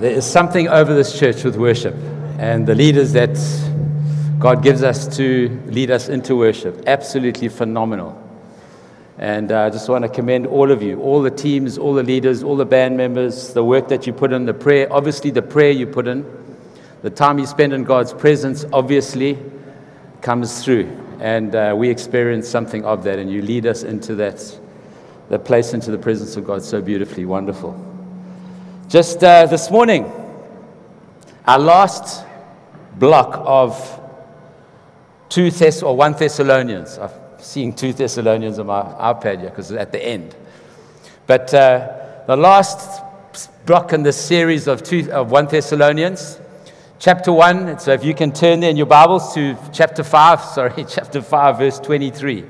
There is something over this church with worship and the leaders that God gives us to lead us into worship. Absolutely phenomenal. And uh, I just want to commend all of you, all the teams, all the leaders, all the band members, the work that you put in, the prayer, obviously, the prayer you put in, the time you spend in God's presence, obviously, comes through. And uh, we experience something of that, and you lead us into that, that place, into the presence of God so beautifully. Wonderful. Just uh, this morning, our last block of two Thess or one Thessalonians. I'm seeing two Thessalonians on my iPad here because it's at the end. But uh, the last block in the series of, two, of one Thessalonians, chapter 1. So if you can turn there in your Bibles to chapter 5, sorry, chapter 5, verse 23.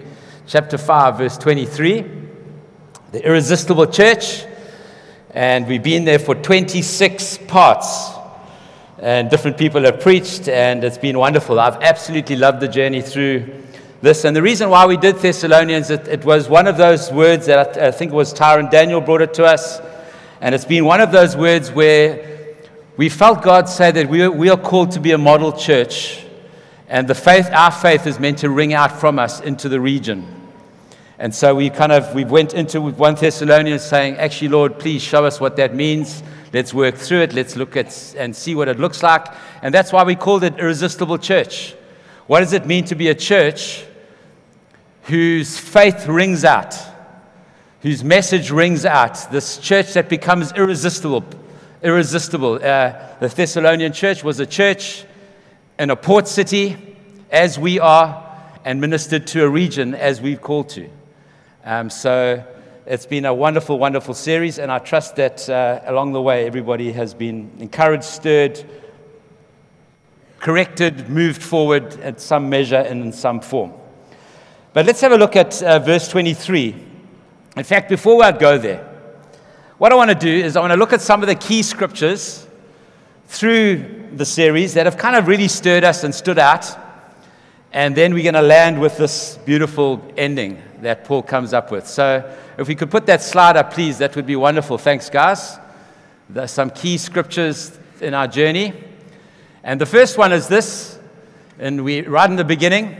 Chapter 5, verse 23. The irresistible church. And we've been there for 26 parts and different people have preached, and it's been wonderful. I've absolutely loved the journey through this. And the reason why we did Thessalonians, it, it was one of those words that I, I think it was Tyron Daniel brought it to us. And it's been one of those words where we felt God say that we we are called to be a model church. And the faith, our faith is meant to ring out from us into the region. And so we kind of, we went into 1 Thessalonians saying, actually, Lord, please show us what that means. Let's work through it. Let's look at and see what it looks like. And that's why we called it Irresistible Church. What does it mean to be a church whose faith rings out, whose message rings out? This church that becomes irresistible. Irresistible. Uh, the Thessalonian church was a church in a port city, as we are, and ministered to a region as we've called to. Um, so it's been a wonderful, wonderful series, and I trust that uh, along the way everybody has been encouraged, stirred, corrected, moved forward at some measure and in some form. But let's have a look at uh, verse 23. In fact, before I go there, what I want to do is I want to look at some of the key scriptures through the series that have kind of really stirred us and stood out. And then we're going to land with this beautiful ending that Paul comes up with. So, if we could put that slide up, please, that would be wonderful. Thanks, guys. There's some key scriptures in our journey. And the first one is this, and we right in the beginning,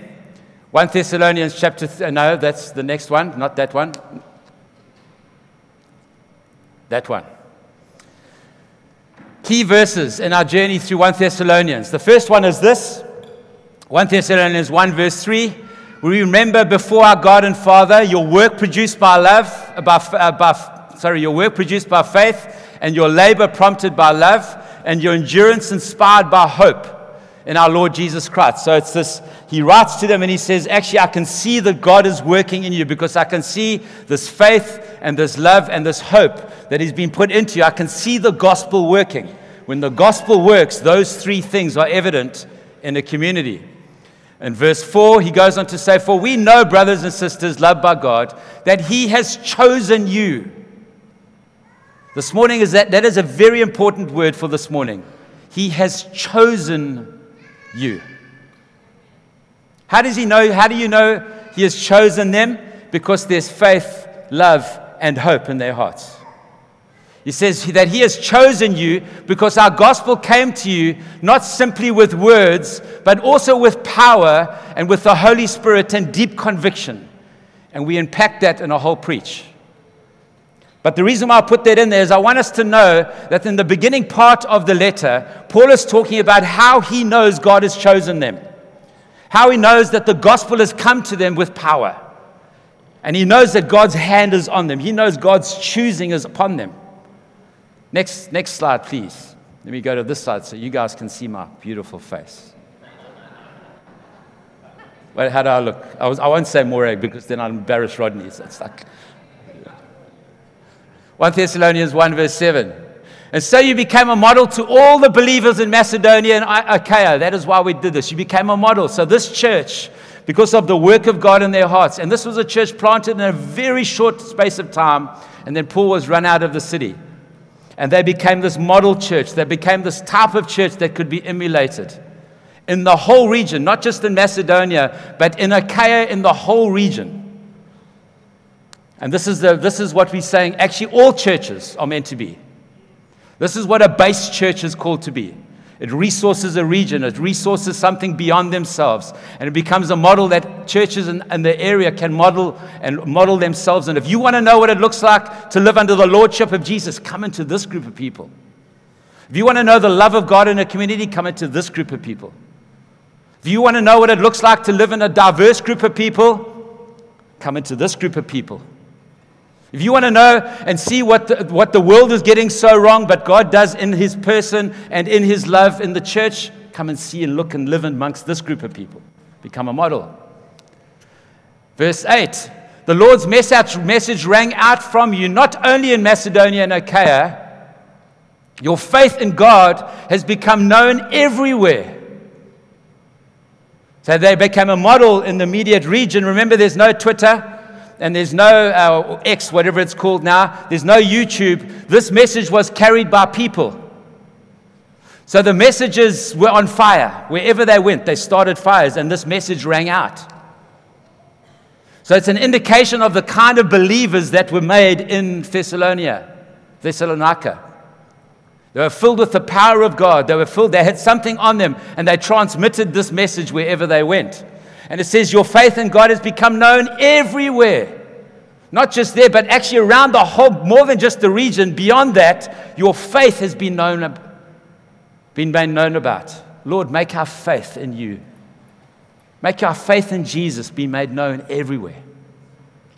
1 Thessalonians chapter, th- uh, no, that's the next one, not that one. That one. Key verses in our journey through 1 Thessalonians. The first one is this 1 Thessalonians 1, verse 3. We remember before our God and Father your work produced by love, by, uh, by, sorry, your work produced by faith, and your labor prompted by love, and your endurance inspired by hope in our Lord Jesus Christ. So it's this, he writes to them and he says, Actually, I can see that God is working in you because I can see this faith and this love and this hope that He's been put into you. I can see the gospel working. When the gospel works, those three things are evident in a community. In verse 4, he goes on to say, For we know, brothers and sisters, loved by God, that he has chosen you. This morning is that, that is a very important word for this morning. He has chosen you. How does he know? How do you know he has chosen them? Because there's faith, love, and hope in their hearts. He says that He has chosen you because our gospel came to you not simply with words, but also with power and with the Holy Spirit and deep conviction. And we unpack that in a whole preach. But the reason why I put that in there is I want us to know that in the beginning part of the letter, Paul is talking about how he knows God has chosen them, how he knows that the gospel has come to them with power. And he knows that God's hand is on them, he knows God's choosing is upon them. Next, next slide, please. Let me go to this side so you guys can see my beautiful face. Well, how do I look? I, was, I won't say more eh, because then I'll embarrass Rodney. So it's like 1 Thessalonians 1, verse 7. And so you became a model to all the believers in Macedonia and Achaia. That is why we did this. You became a model. So this church, because of the work of God in their hearts, and this was a church planted in a very short space of time, and then Paul was run out of the city. And they became this model church. They became this type of church that could be emulated in the whole region, not just in Macedonia, but in Achaia, in the whole region. And this is, the, this is what we're saying actually, all churches are meant to be. This is what a base church is called to be. It resources a region, it resources something beyond themselves, and it becomes a model that churches in, in, the area can model and model themselves. And if you want to know what it looks like to live under the lordship of Jesus, come into this group of people. If you want to know the love of God in a community, come into this group of people. If you want to know what it looks like to live in a diverse group of people, come into this group of people. If you want to know and see what the, what the world is getting so wrong, but God does in His person and in His love in the church, come and see and look and live amongst this group of people. Become a model. Verse 8 The Lord's message, rang out from you, not only in Macedonia and Achaia, your faith in God has become known everywhere. So they became a model in the immediate region. Remember, there's no Twitter and there's no uh, X, whatever it's called now, there's no YouTube. This message was carried by people. So the messages were on fire. Wherever they went, they started fires, and this message rang out. So it's an indication of the kind of believers that were made in Thessalonica. Thessalonica. They were filled with the power of God. They were filled, they had something on them, and they transmitted this message wherever they went. And it says, Your faith in God has become known everywhere. Not just there, but actually around the whole, more than just the region, beyond that, your faith has been known, been made known about. Lord, make our faith in you. Make our faith in Jesus be made known everywhere.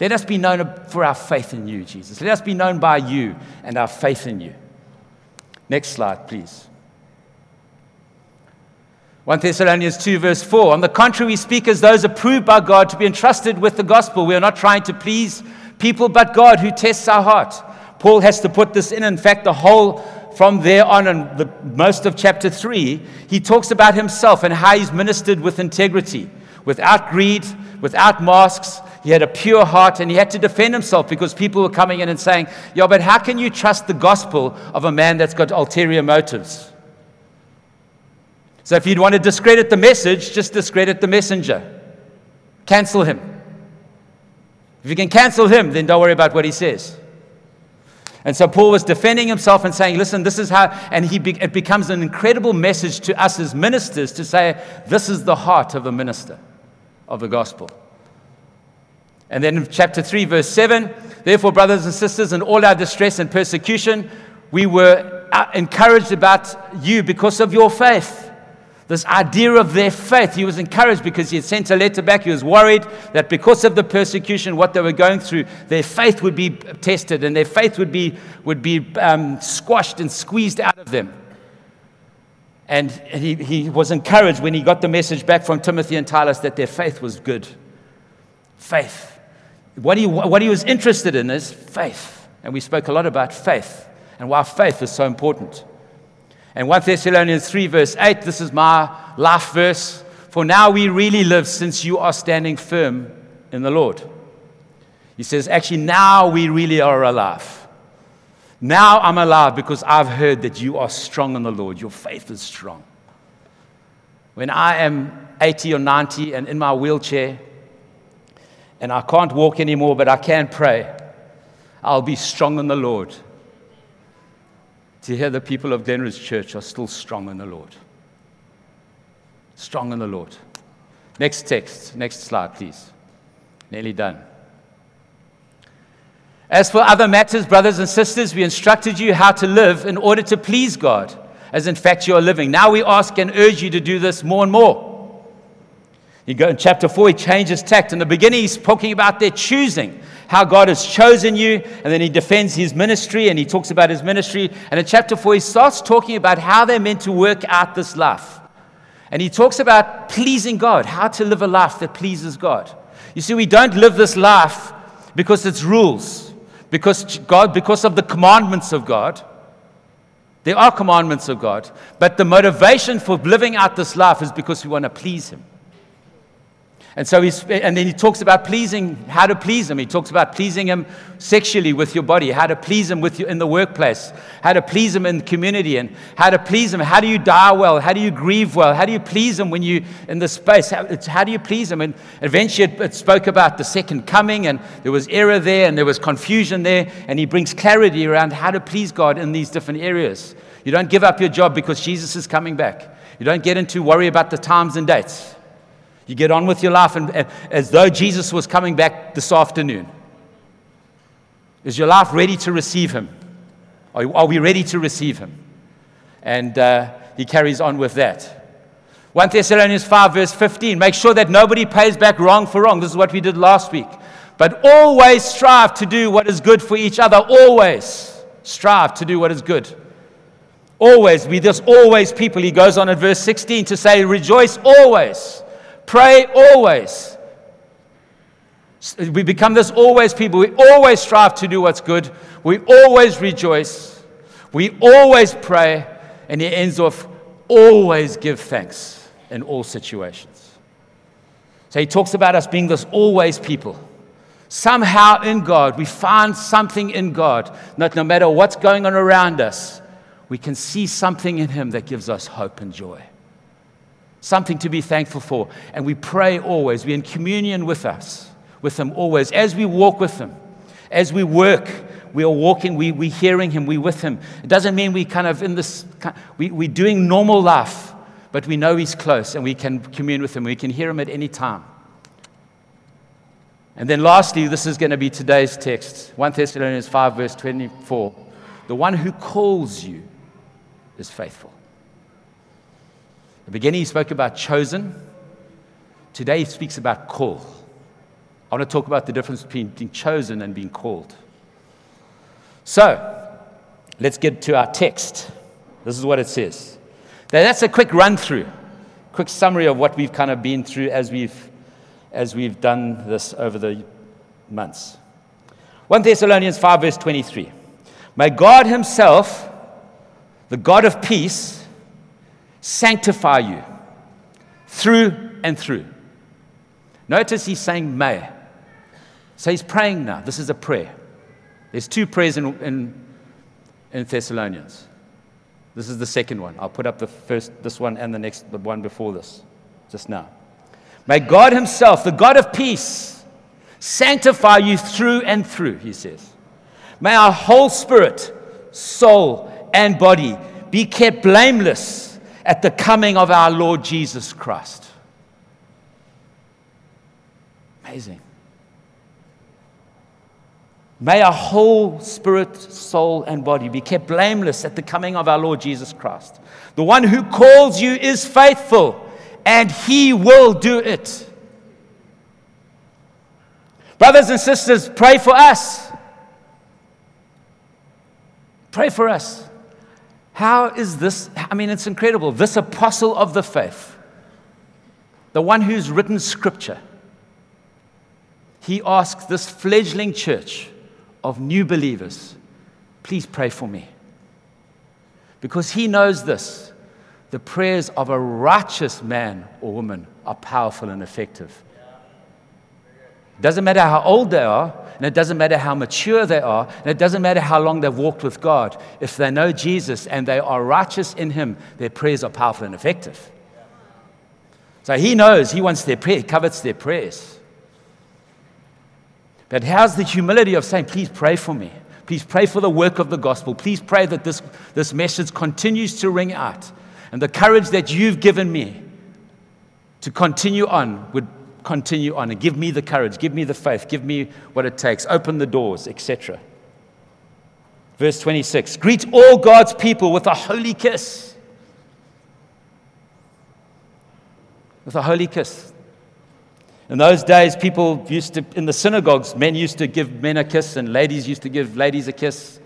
Let us be known for our faith in you, Jesus. Let us be known by you and our faith in you. Next slide, please. 1 Thessalonians 2, verse 4. On the contrary, we speak as those approved by God to be entrusted with the gospel. We are not trying to please people, but God who tests our heart. Paul has to put this in. In fact, the whole from there on, and the, most of chapter 3, he talks about himself and how he's ministered with integrity, without greed, without masks. He had a pure heart and he had to defend himself because people were coming in and saying, Yeah, but how can you trust the gospel of a man that's got ulterior motives? So if you'd want to discredit the message, just discredit the messenger. Cancel him. If you can cancel him, then don't worry about what he says. And so Paul was defending himself and saying, Listen, this is how, and he be, it becomes an incredible message to us as ministers to say, This is the heart of a minister of the gospel. And then in chapter 3, verse 7, therefore, brothers and sisters, in all our distress and persecution, we were uh, encouraged about you because of your faith this idea of their faith. He was encouraged because he had sent a letter back. He was worried that because of the persecution, what they were going through, their faith would be tested and their faith would be, would be um, squashed and squeezed out of them. And he, he was encouraged when he got the message back from Timothy and Titus that their faith was good. Faith. What he, what he was interested in is faith. And we spoke a lot about faith and why faith is so important. And 1 Thessalonians 3, verse 8, this is my life verse. For now we really live since you are standing firm in the Lord. He says, actually, now we really are alive. Now I'm alive because I've heard that you are strong in the Lord. Your faith is strong. When I am 80 or 90 and in my wheelchair and I can't walk anymore, but I can pray, I'll be strong in the Lord to hear the people of Glenridge Church are still strong in the Lord. Strong in the Lord. Next text, next slide, please. Nearly done. As for other matters, brothers and sisters, we instructed you how to live in order to please God, as in fact you are living. Now we ask and urge you to do this more and more. You go in chapter 4, he changes tact. In the beginning, he's talking about their choosing how God has chosen you, and then he defends his ministry and he talks about his ministry. And in chapter 4, he starts talking about how they're meant to work out this life. And he talks about pleasing God, how to live a life that pleases God. You see, we don't live this life because it's rules, because God, because of the commandments of God. There are commandments of God, but the motivation for living out this life is because we want to please Him. And so he's, and then he talks about pleasing, how to please him. He talks about pleasing him sexually with your body, how to please him with you in the workplace, how to please him in the community, and how to please him. How do you die well? How do you grieve well? How do you please him when you in the space? How, how do you please him? And eventually it, it spoke about the second coming, and there was error there, and there was confusion there, and he brings clarity around how to please God in these different areas. You don't give up your job because Jesus is coming back. You don't get into worry about the times and dates. You get on with your life and, and, as though Jesus was coming back this afternoon. Is your life ready to receive him? Are, are we ready to receive him? And uh, he carries on with that. 1 Thessalonians 5, verse 15. Make sure that nobody pays back wrong for wrong. This is what we did last week. But always strive to do what is good for each other. Always strive to do what is good. Always. We just always people. He goes on in verse 16 to say, Rejoice always. Pray always. We become this always people. We always strive to do what's good. We always rejoice. We always pray. And he ends off, always give thanks in all situations. So he talks about us being this always people. Somehow in God, we find something in God, that no matter what's going on around us, we can see something in him that gives us hope and joy something to be thankful for. And we pray always. We're in communion with us, with Him always. As we walk with Him, as we work, we are walking, we, we're hearing Him, we're with Him. It doesn't mean we kind of in this, we, we're doing normal life, but we know He's close and we can commune with Him. We can hear Him at any time. And then lastly, this is going to be today's text 1 Thessalonians 5, verse 24. The one who calls you is faithful the beginning, he spoke about chosen. Today, he speaks about call. I want to talk about the difference between being chosen and being called. So, let's get to our text. This is what it says. Now, that's a quick run through, quick summary of what we've kind of been through as we've, as we've done this over the months. 1 Thessalonians 5, verse 23. May God Himself, the God of peace, sanctify you through and through. Notice he's saying may. So he's praying now. This is a prayer. There's two prayers in, in, in Thessalonians. This is the second one. I'll put up the first, this one and the next, the one before this, just now. May God Himself, the God of peace, sanctify you through and through, he says. May our whole spirit, soul, and body be kept blameless at the coming of our Lord Jesus Christ. Amazing. May our whole spirit, soul, and body be kept blameless at the coming of our Lord Jesus Christ. The one who calls you is faithful, and he will do it. Brothers and sisters, pray for us. Pray for us. How is this? I mean, it's incredible. This apostle of the faith, the one who's written scripture, he asks this fledgling church of new believers, please pray for me. Because he knows this the prayers of a righteous man or woman are powerful and effective. Doesn't matter how old they are, and it doesn't matter how mature they are, and it doesn't matter how long they've walked with God. If they know Jesus and they are righteous in Him, their prayers are powerful and effective. So He knows He wants their prayer, He covets their prayers. But how's the humility of saying, please pray for me? Please pray for the work of the gospel. Please pray that this, this message continues to ring out. And the courage that you've given me to continue on would continue on and give me the courage, give me the faith, give me what it takes, open the doors, etc. Verse 26 Greet all God's people with a holy kiss. With a holy kiss. In those days, people used to, in the synagogues, men used to give men a kiss and ladies used to give ladies a kiss.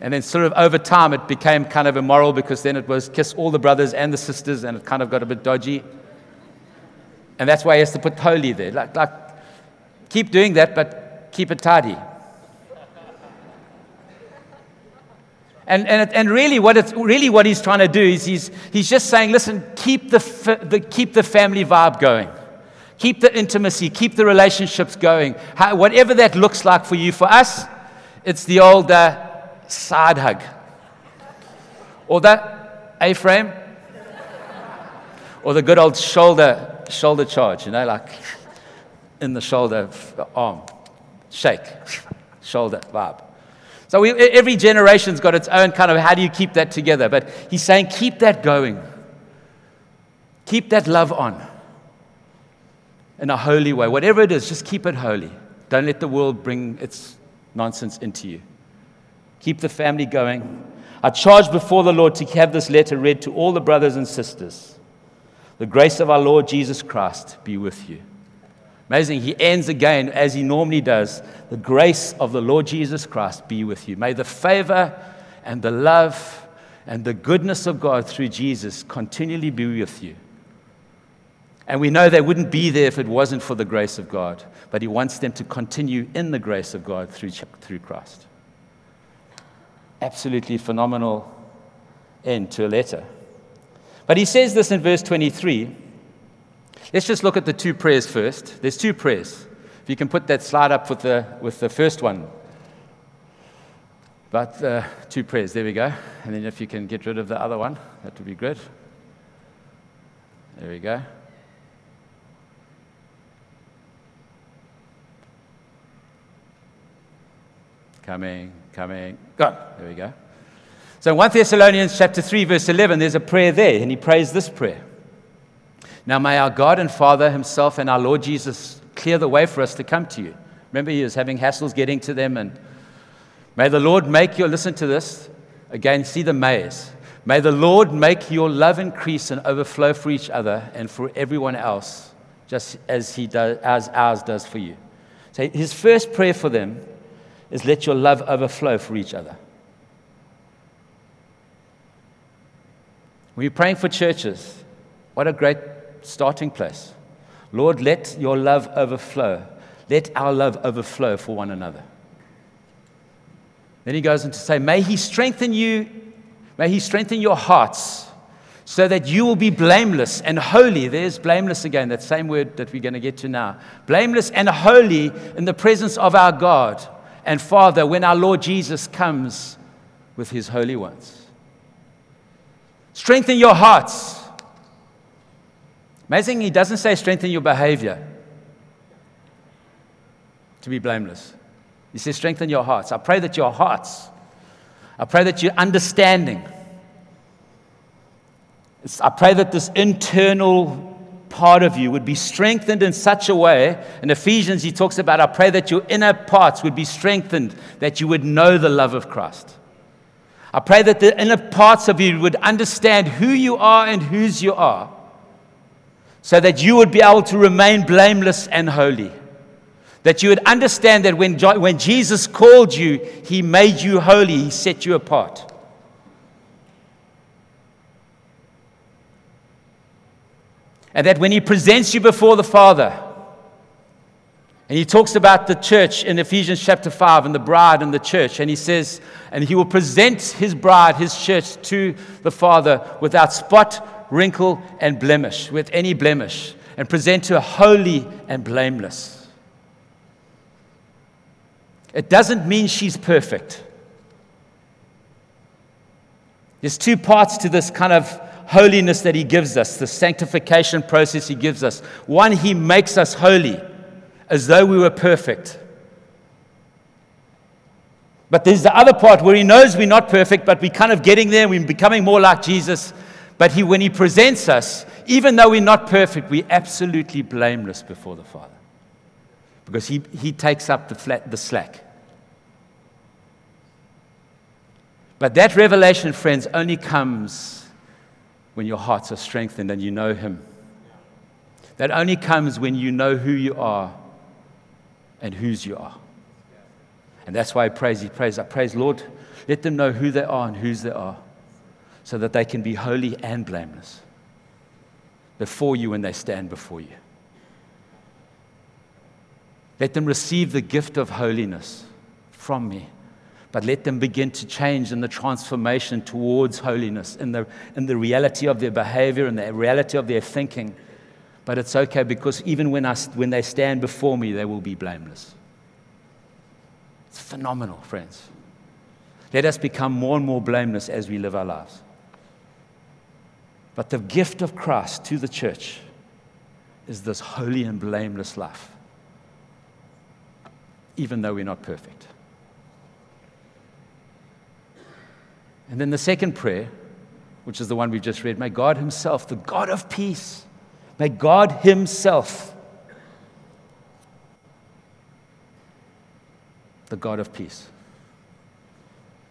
And then, sort of over time, it became kind of immoral because then it was kiss all the brothers and the sisters, and it kind of got a bit dodgy. And that's why he has to put holy there. Like, like, keep doing that, but keep it tidy. And, and, and really, what it's, really what he's trying to do is he's, he's just saying, listen, keep the, the, keep the family vibe going. Keep the intimacy, keep the relationships going. How, whatever that looks like for you. For us, it's the old uh, side hug. Or that A frame. Or the good old shoulder, shoulder charge, you know, like in the shoulder arm. Shake, shoulder vibe. So we, every generation's got its own kind of how do you keep that together? But he's saying keep that going. Keep that love on in a holy way. Whatever it is, just keep it holy. Don't let the world bring its nonsense into you. Keep the family going. I charge before the Lord to have this letter read to all the brothers and sisters. The grace of our Lord Jesus Christ be with you. Amazing. He ends again, as he normally does. The grace of the Lord Jesus Christ be with you. May the favor and the love and the goodness of God through Jesus continually be with you. And we know they wouldn't be there if it wasn't for the grace of God, but He wants them to continue in the grace of God through, through Christ. Absolutely phenomenal end to a letter. But He says this in verse 23 Let's just look at the two prayers first. There's two prayers. If you can put that slide up with the, with the first one. But uh, two prayers, there we go. And then if you can get rid of the other one, that would be good. There we go. Coming, coming, gone. There we go. So in 1 Thessalonians chapter 3, verse 11, there's a prayer there, and he prays this prayer. Now, may our God and Father Himself and our Lord Jesus clear the way for us to come to you. Remember, He was having hassles getting to them. And may the Lord make your, listen to this, again, see the maze. May the Lord make your love increase and overflow for each other and for everyone else, just as, he does, as ours does for you. So his first prayer for them is let your love overflow for each other. You're praying for churches, what a great starting place. Lord, let your love overflow. Let our love overflow for one another. Then he goes on to say, May he strengthen you, may he strengthen your hearts so that you will be blameless and holy. There's blameless again, that same word that we're going to get to now. Blameless and holy in the presence of our God and Father when our Lord Jesus comes with his holy ones. Strengthen your hearts. Amazing, he doesn't say strengthen your behavior to be blameless. He says strengthen your hearts. I pray that your hearts, I pray that your understanding, I pray that this internal part of you would be strengthened in such a way. In Ephesians, he talks about, I pray that your inner parts would be strengthened, that you would know the love of Christ. I pray that the inner parts of you would understand who you are and whose you are so that you would be able to remain blameless and holy. That you would understand that when, when Jesus called you, he made you holy, he set you apart. And that when he presents you before the Father, and he talks about the church in Ephesians chapter 5 and the bride and the church. And he says, and he will present his bride, his church, to the Father without spot wrinkle, and blemish, with any blemish, and present her holy and blameless. It doesn't mean she's perfect. There's two parts to this kind of holiness that he gives us, the sanctification process he gives us. One, he makes us holy as though we were perfect. But there's the other part where he knows we're not perfect, but we're kind of getting there, we're becoming more like Jesus, but he, when he presents us, even though we're not perfect, we're absolutely blameless before the Father. Because he, he takes up the, flat, the slack. But that revelation, friends, only comes when your hearts are strengthened and you know Him. That only comes when you know who you are and whose you are. And that's why I praise. He prays. I praise, Lord, let them know who they are and whose they are so that they can be holy and blameless before you when they stand before you. Let them receive the gift of holiness from me but let them begin to change in the transformation towards holiness, in the, in the reality of their behavior and the reality of their thinking. But it's okay because even when, I, when they stand before me, they will be blameless. It's phenomenal, friends. Let us become more and more blameless as we live our lives. But the gift of Christ to the church is this holy and blameless life, even though we're not perfect. And then the second prayer, which is the one we've just read, may God Himself, the God of peace, may God Himself, the God of peace.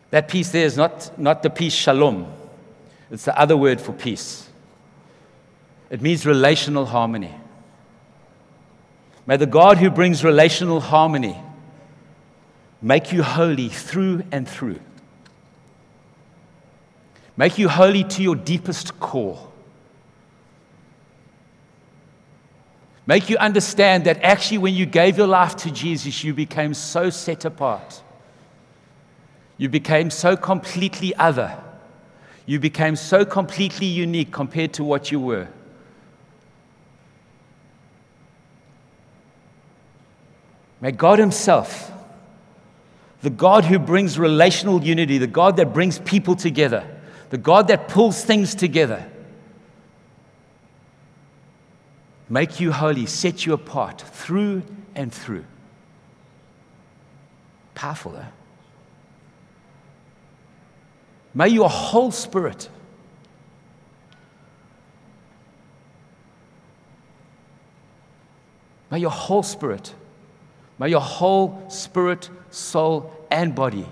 That peace there is not, not the peace shalom, it's the other word for peace. It means relational harmony. May the God who brings relational harmony make you holy through and through make you holy to your deepest core. Make you understand that actually, when you gave your life to Jesus, you became so set apart. You became so completely other. You became so completely unique compared to what you were. May God Himself, the God who brings relational unity, the God that brings people together, the God that pulls things together, make you holy, set you apart through and through. Powerful, eh? May your whole spirit May your whole spirit, may your whole spirit, soul, and body,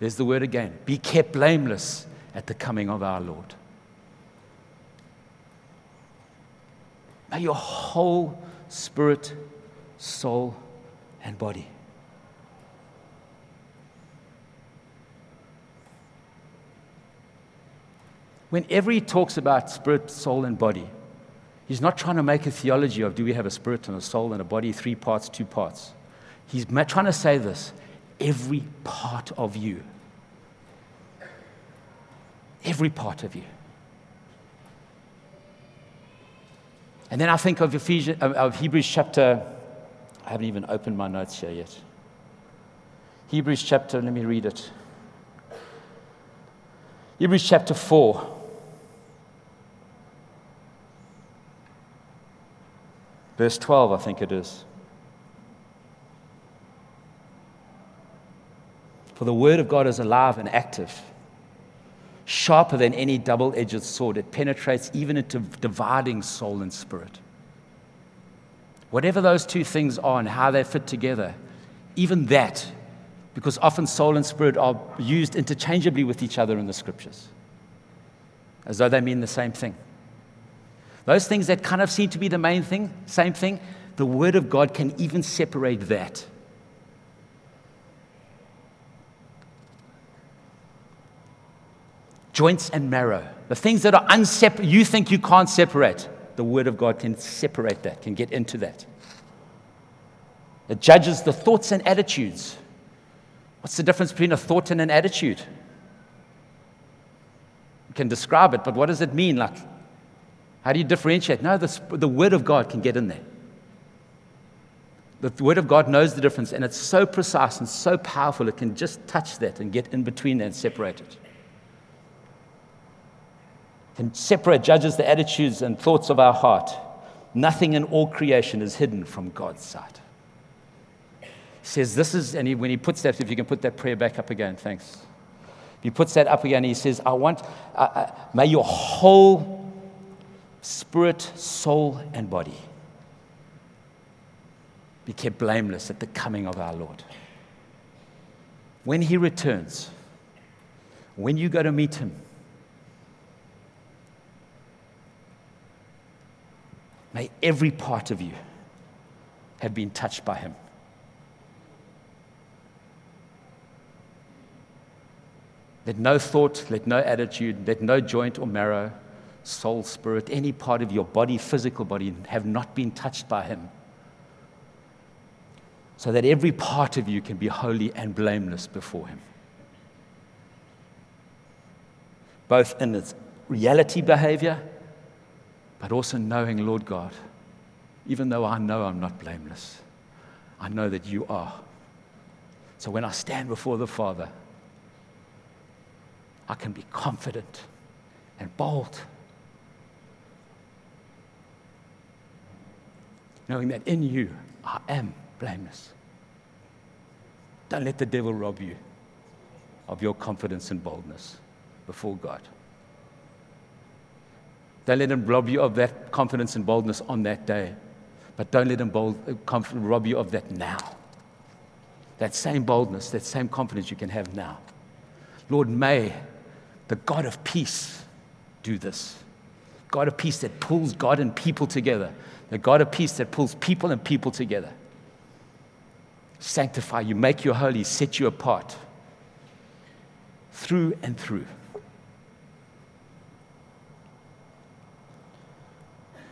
there's the word again, be kept blameless at the coming of our Lord. May your whole spirit, soul, and body. Whenever he talks about spirit, soul, and body, he's not trying to make a theology of do we have a spirit and a soul and a body, three parts, two parts. He's trying to say this every part of you Every part of you. And then I think of, Ephesians, of Hebrews chapter, I haven't even opened my notes here yet. Hebrews chapter, let me read it. Hebrews chapter 4. Verse 12, I think it is. For the word of God is alive and active sharper than any double edged sword. It penetrates even into dividing soul and spirit. Whatever those two things are and how they fit together, even that, because often soul and spirit are used interchangeably with each other in the scriptures, as though they mean the same thing. Those things that kind of seem to be the main thing, same thing, the Word of God can even separate that. Joints and marrow. The things that are unsepar- you think you can't separate, the Word of God can separate that, can get into that. It judges the thoughts and attitudes. What's the difference between a thought and an attitude? You can describe it, but what does it mean? Like, how do you differentiate? No, the, the Word of God can get in there. The Word of God knows the difference, and it's so precise and so powerful, it can just touch that and get in between and separate it can separate, judges the attitudes and thoughts of our heart. Nothing in all creation is hidden from God's sight. He says, This is, and he, when he puts that, if you can put that prayer back up again, thanks. He puts that up again, he says, I want, uh, uh, may your whole spirit, soul, and body be kept blameless at the coming of our Lord. When he returns, when you go to meet him, May every part of you have been touched by him. Let no thought, let no attitude, let no joint or marrow, soul, spirit, any part of your body, physical body, have not been touched by him. So that every part of you can be holy and blameless before him. Both in its reality behavior but also knowing, Lord God, even though I know I'm not blameless, I know that you are. So when I stand before the Father, I can be confident and bold, knowing that in you I am blameless. Don't let the devil rob you of your confidence and boldness before God. Don't let him rob you of that confidence and boldness on that day. But don't let him bold, uh, rob you of that now. That same boldness, that same confidence you can have now. Lord, may the God of peace do this. God of peace that pulls God and people together. The God of peace that pulls people and people together. Sanctify you, make you holy, set you apart through and through.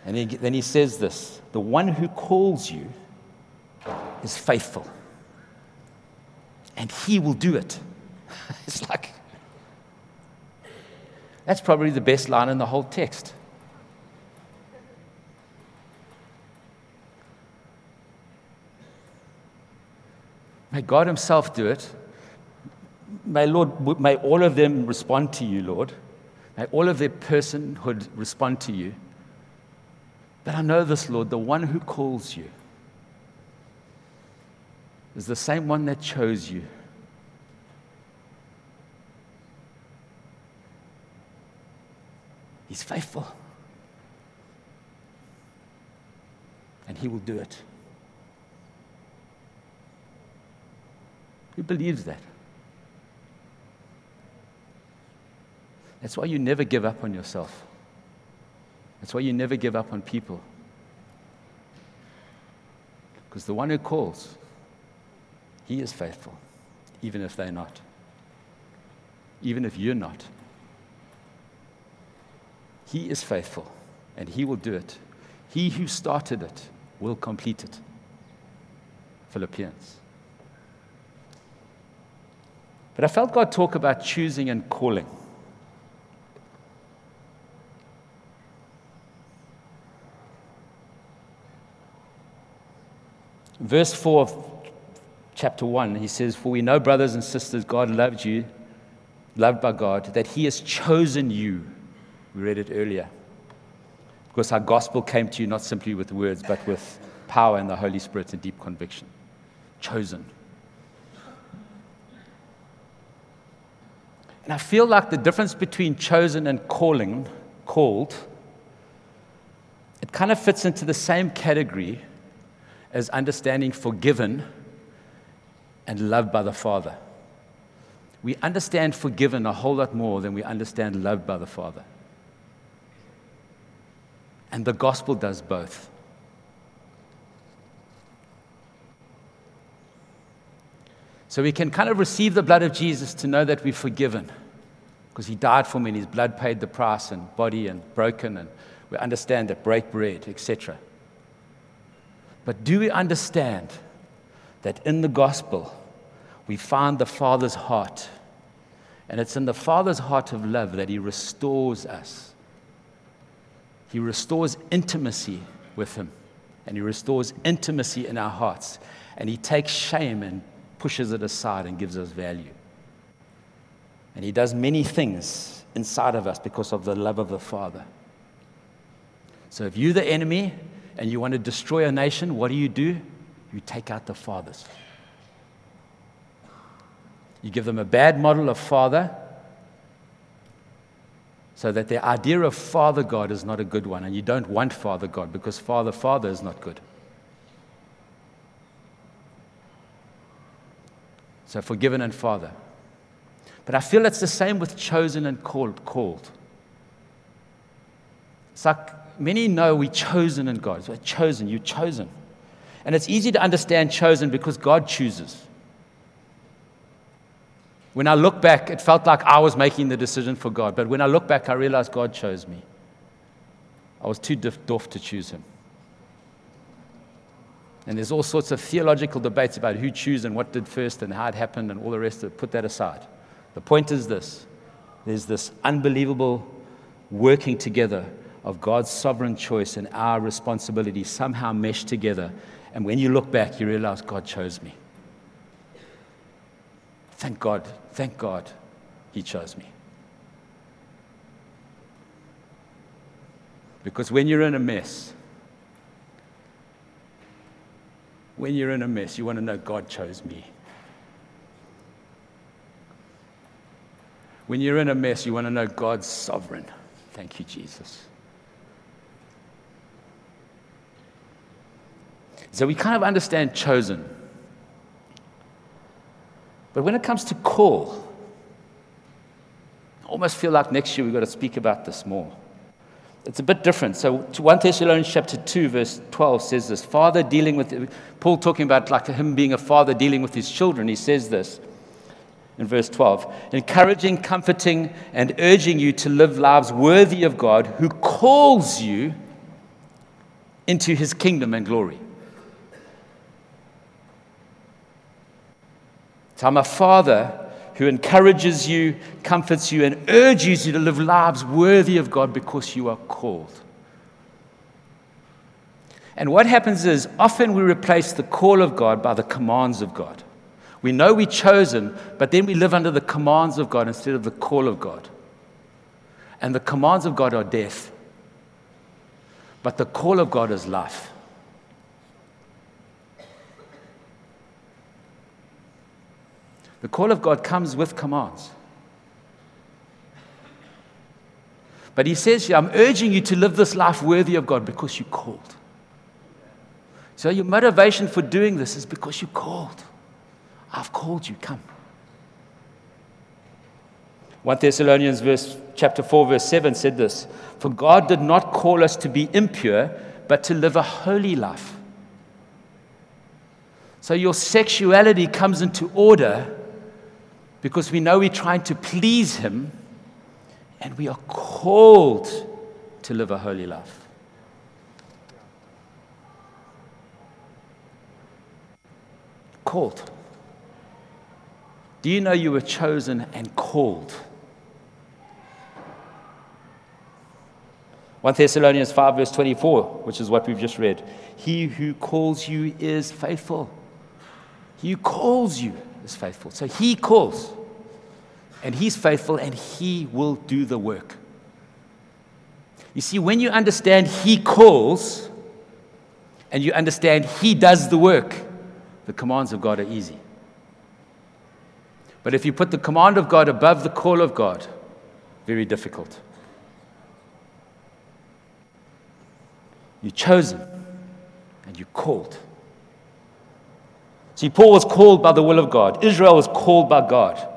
And he, then he says this the one who calls you is faithful, and he will do it. it's like, that's probably the best line in the whole text. May God Himself do it. May, Lord, may all of them respond to you, Lord. May all of their personhood respond to you. But I know this, Lord, the one who calls you is the same one that chose you. He's faithful. And He will do it. Who believes that? That's why you never give up on yourself. That's why you never give up on people. Because the one who calls, he is faithful, even if they're not. Even if you're not. He is faithful, and he will do it. He who started it will complete it. Philippians. But I felt God talk about choosing and calling. Verse 4 of chapter 1, he says, For we know, brothers and sisters, God loved you, loved by God, that He has chosen you. We read it earlier. Because our gospel came to you not simply with words, but with power and the Holy Spirit and deep conviction. Chosen. And I feel like the difference between chosen and calling, called, it kind of fits into the same category as understanding forgiven and loved by the Father. We understand forgiven a whole lot more than we understand loved by the Father. And the gospel does both. So we can kind of receive the blood of Jesus to know that we're forgiven because he died for me and his blood paid the price and body and broken and we understand that break bread, etc. But do we understand that in the gospel we find the Father's heart? And it's in the Father's heart of love that He restores us. He restores intimacy with Him, and He restores intimacy in our hearts. And He takes shame and pushes it aside and gives us value. And He does many things inside of us because of the love of the Father. So if you're the enemy and you want to destroy a nation, what do you do? You take out the fathers. You give them a bad model of father so that their idea of Father God is not a good one, and you don't want Father God because Father, Father is not good. So, forgiven and Father. But I feel it's the same with chosen and called. called. It's like many know we're chosen in God. We're chosen, you're chosen. And it's easy to understand chosen because God chooses. When I look back, it felt like I was making the decision for God. But when I look back, I realized God chose me. I was too doff to choose Him. And there's all sorts of theological debates about who chose and what did first and how it happened and all the rest of it. Put that aside. The point is this there's this unbelievable working together of God's sovereign choice and our responsibility somehow meshed together. And when you look back, you realize God chose me. Thank God, thank God, He chose me. Because when you're in a mess, when you're in a mess, you want to know God chose me. When you're in a mess, you want to know God's sovereign. Thank you, Jesus. So we kind of understand chosen. But when it comes to call, I almost feel like next year we've got to speak about this more. It's a bit different. So 1 Thessalonians chapter 2, verse 12 says this. Father dealing with, Paul talking about like him being a father dealing with his children, he says this in verse 12 encouraging, comforting, and urging you to live lives worthy of God who calls you into his kingdom and glory. So I'm a father who encourages you, comforts you, and urges you to live lives worthy of God because you are called. And what happens is often we replace the call of God by the commands of God. We know we're chosen, but then we live under the commands of God instead of the call of God. And the commands of God are death, but the call of God is life. The call of God comes with commands. But he says here, I'm urging you to live this life worthy of God because you called. So your motivation for doing this is because you called. I've called you, come. 1 Thessalonians verse, chapter 4, verse 7 said this For God did not call us to be impure, but to live a holy life. So your sexuality comes into order because we know we're trying to please Him and we are called to live a holy life. Called. Do you know you were chosen and called? 1 Thessalonians 5, verse 24, which is what we've just read. He who calls you is faithful. He who calls you is faithful. So he calls, and he's faithful, and he will do the work. You see, when you understand he calls, and you understand he does the work, the commands of God are easy. But if you put the command of God above the call of God, very difficult. You're chosen and you're called. See, Paul was called by the will of God, Israel was called by God.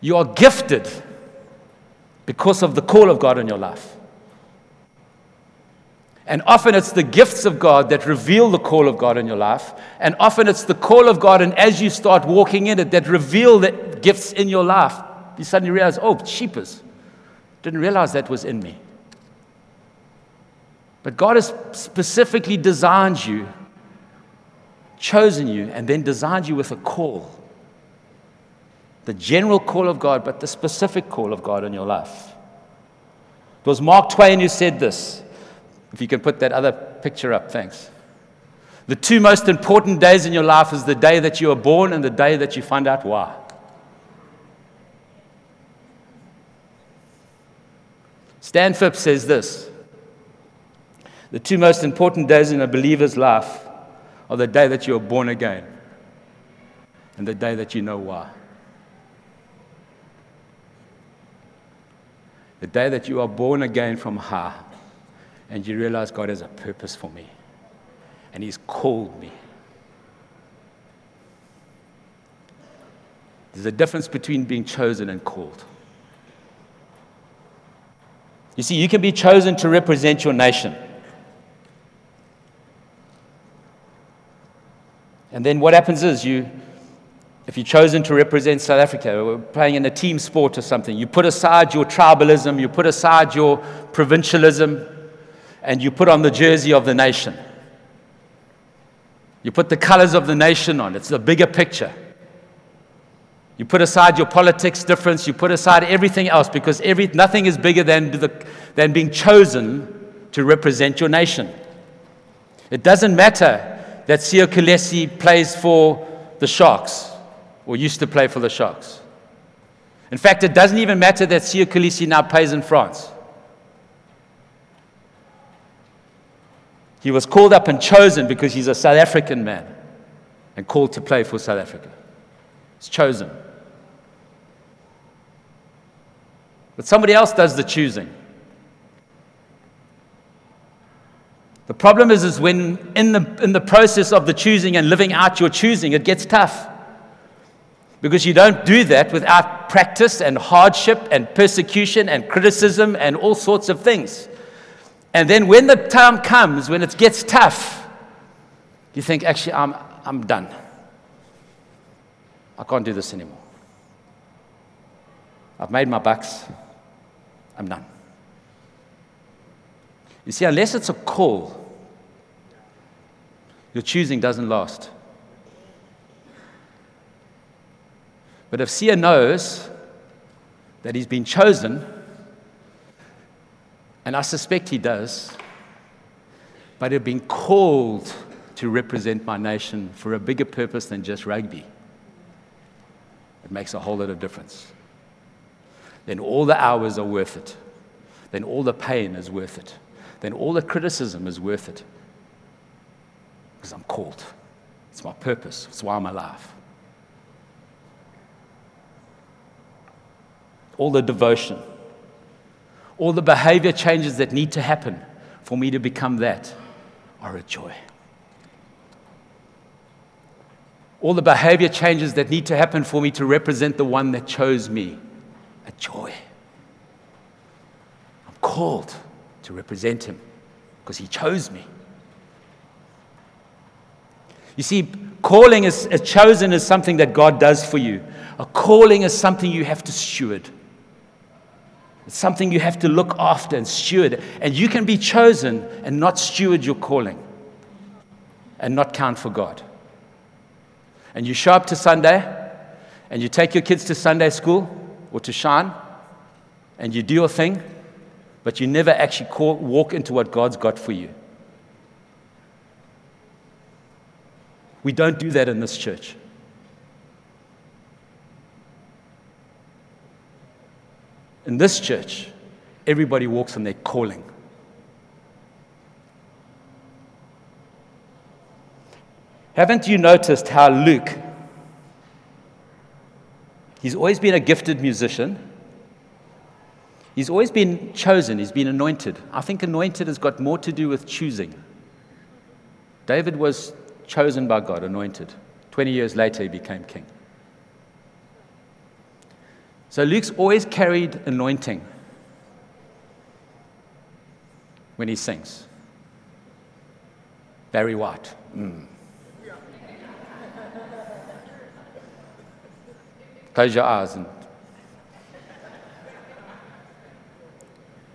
You are gifted because of the call of God in your life. And often it's the gifts of God that reveal the call of God in your life. And often it's the call of God, and as you start walking in it, that reveal the gifts in your life. You suddenly realize, oh, cheapers. Didn't realize that was in me. But God has specifically designed you, chosen you, and then designed you with a call. The general call of God, but the specific call of God in your life. It was Mark Twain who said this. If you can put that other picture up, thanks. The two most important days in your life is the day that you are born and the day that you find out why. Stan Phipps says this The two most important days in a believer's life are the day that you are born again and the day that you know why. The day that you are born again from high and you realize God has a purpose for me and He's called me. There's a difference between being chosen and called. You see, you can be chosen to represent your nation. And then what happens is you, if you're chosen to represent South Africa, or playing in a team sport or something, you put aside your tribalism, you put aside your provincialism, and you put on the jersey of the nation. You put the colors of the nation on. It's a bigger picture. You put aside your politics difference, you put aside everything else because every, nothing is bigger than, the, than being chosen to represent your nation. It doesn't matter that Siya Kolisi plays for the Sharks or used to play for the Sharks. In fact, it doesn't even matter that Siya Kolisi now plays in France. He was called up and chosen because he's a South African man and called to play for South Africa. He's chosen. But somebody else does the choosing. The problem is, is when in the, in the process of the choosing and living out your choosing, it gets tough. Because you don't do that without practice and hardship and persecution and criticism and all sorts of things. And then when the time comes, when it gets tough, you think, actually, I'm, I'm done. I can't do this anymore. I've made my bucks. I'm done. You see, unless it's a call, your choosing doesn't last. But if Siya knows that he's been chosen, and I suspect he does, but he's been called to represent my nation for a bigger purpose than just rugby, it makes a whole lot of difference. Then all the hours are worth it. Then all the pain is worth it. Then all the criticism is worth it. Because I'm called. It's my purpose. It's why I'm alive. all the devotion, all the behavior changes that need to happen for me to become that are a joy. All the behavior changes that need to happen for me to represent the one that chose me, a joy. I'm called to represent him because he chose me. You see, calling is, is chosen is something that God does for you. A calling is something you have to steward. It's something you have to look after and steward. And you can be chosen and not steward your calling and not count for God. And you show up to Sunday and you take your kids to Sunday school or to Shine and you do your thing, but you never actually call, walk into what God's got for you. We don't do that in this church. In this church, everybody walks in their calling. Haven't you noticed how Luke, he's always been a gifted musician. He's always been chosen, he's been anointed. I think anointed has got more to do with choosing. David was chosen by God, anointed. 20 years later, he became king. So Luke's always carried anointing when he sings. Barry White. Mm. Close your eyes. And...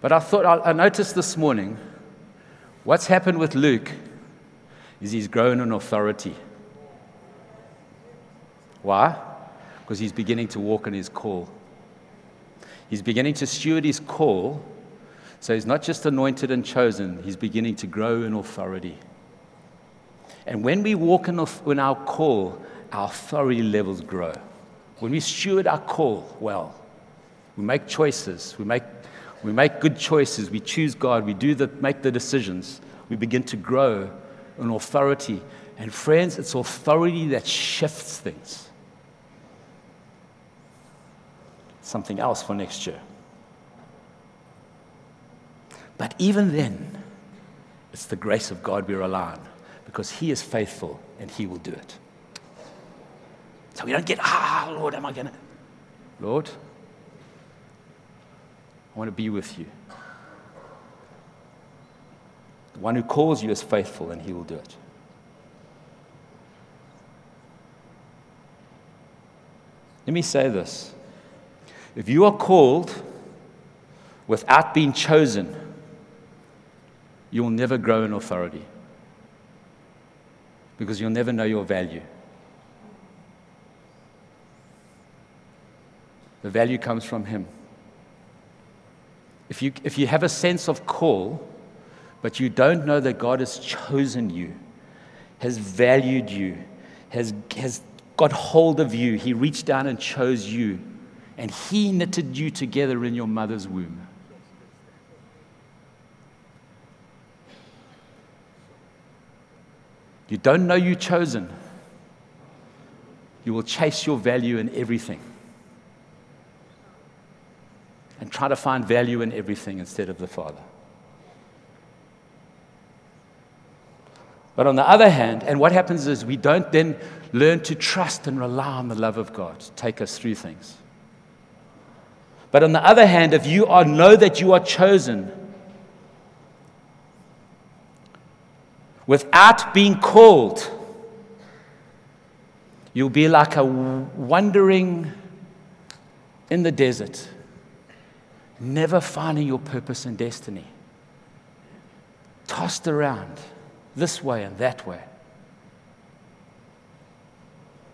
But I thought, I noticed this morning, what's happened with Luke is he's grown in authority. Why? Because he's beginning to walk in his call. He's beginning to steward his call. So he's not just anointed and chosen, he's beginning to grow in authority. And when we walk in, in our call, our authority levels grow. When we steward our call well, we make choices, we make, we make good choices, we choose God, we do the, make the decisions, we begin to grow in authority. And friends, it's authority that shifts things. something else for next year. But even then, it's the grace of God we rely on because He is faithful and He will do it. So we don't get, ah, Lord, am I going to? Lord, I want to be with you. The one who calls you is faithful and He will do it. Let me say this if you are called without being chosen, you'll never grow in authority because you'll never know your value. The value comes from Him. If you, if you have a sense of call, but you don't know that God has chosen you, has valued you, has, has got hold of you, He reached down and chose you, and He knitted you together in your mother's womb. You don't know you're chosen. You will chase your value in everything and try to find value in everything instead of the Father. But on the other hand, and what happens is we don't then learn to trust and rely on the love of God to take us through things. But on the other hand, if you are, know that you are chosen without being called, you'll be like a wandering in the desert, never finding your purpose and destiny, tossed around this way and that way.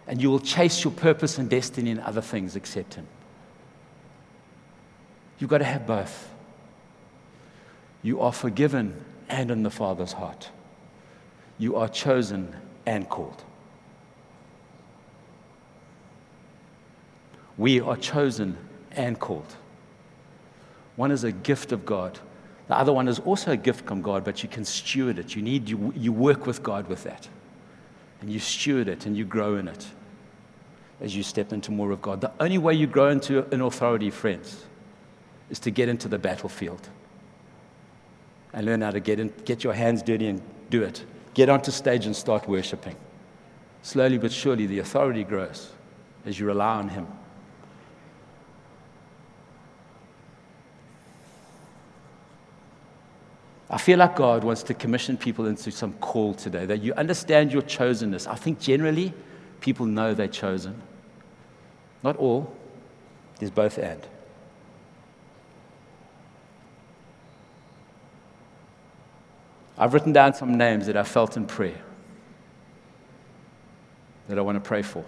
And you will chase your purpose and destiny in other things except Him. You've got to have both. You are forgiven and in the Father's heart. You are chosen and called. We are chosen and called. One is a gift of God, the other one is also a gift from God, but you can steward it. You need, you, you work with God with that. And you steward it and you grow in it as you step into more of God. The only way you grow into an authority, friends, is to get into the battlefield and learn how to get, in, get your hands dirty and do it. Get onto stage and start worshiping. Slowly but surely, the authority grows as you rely on Him. I feel like God wants to commission people into some call today, that you understand your chosenness. I think generally people know they're chosen. Not all, there's both and. I've written down some names that I felt in prayer that I want to pray for.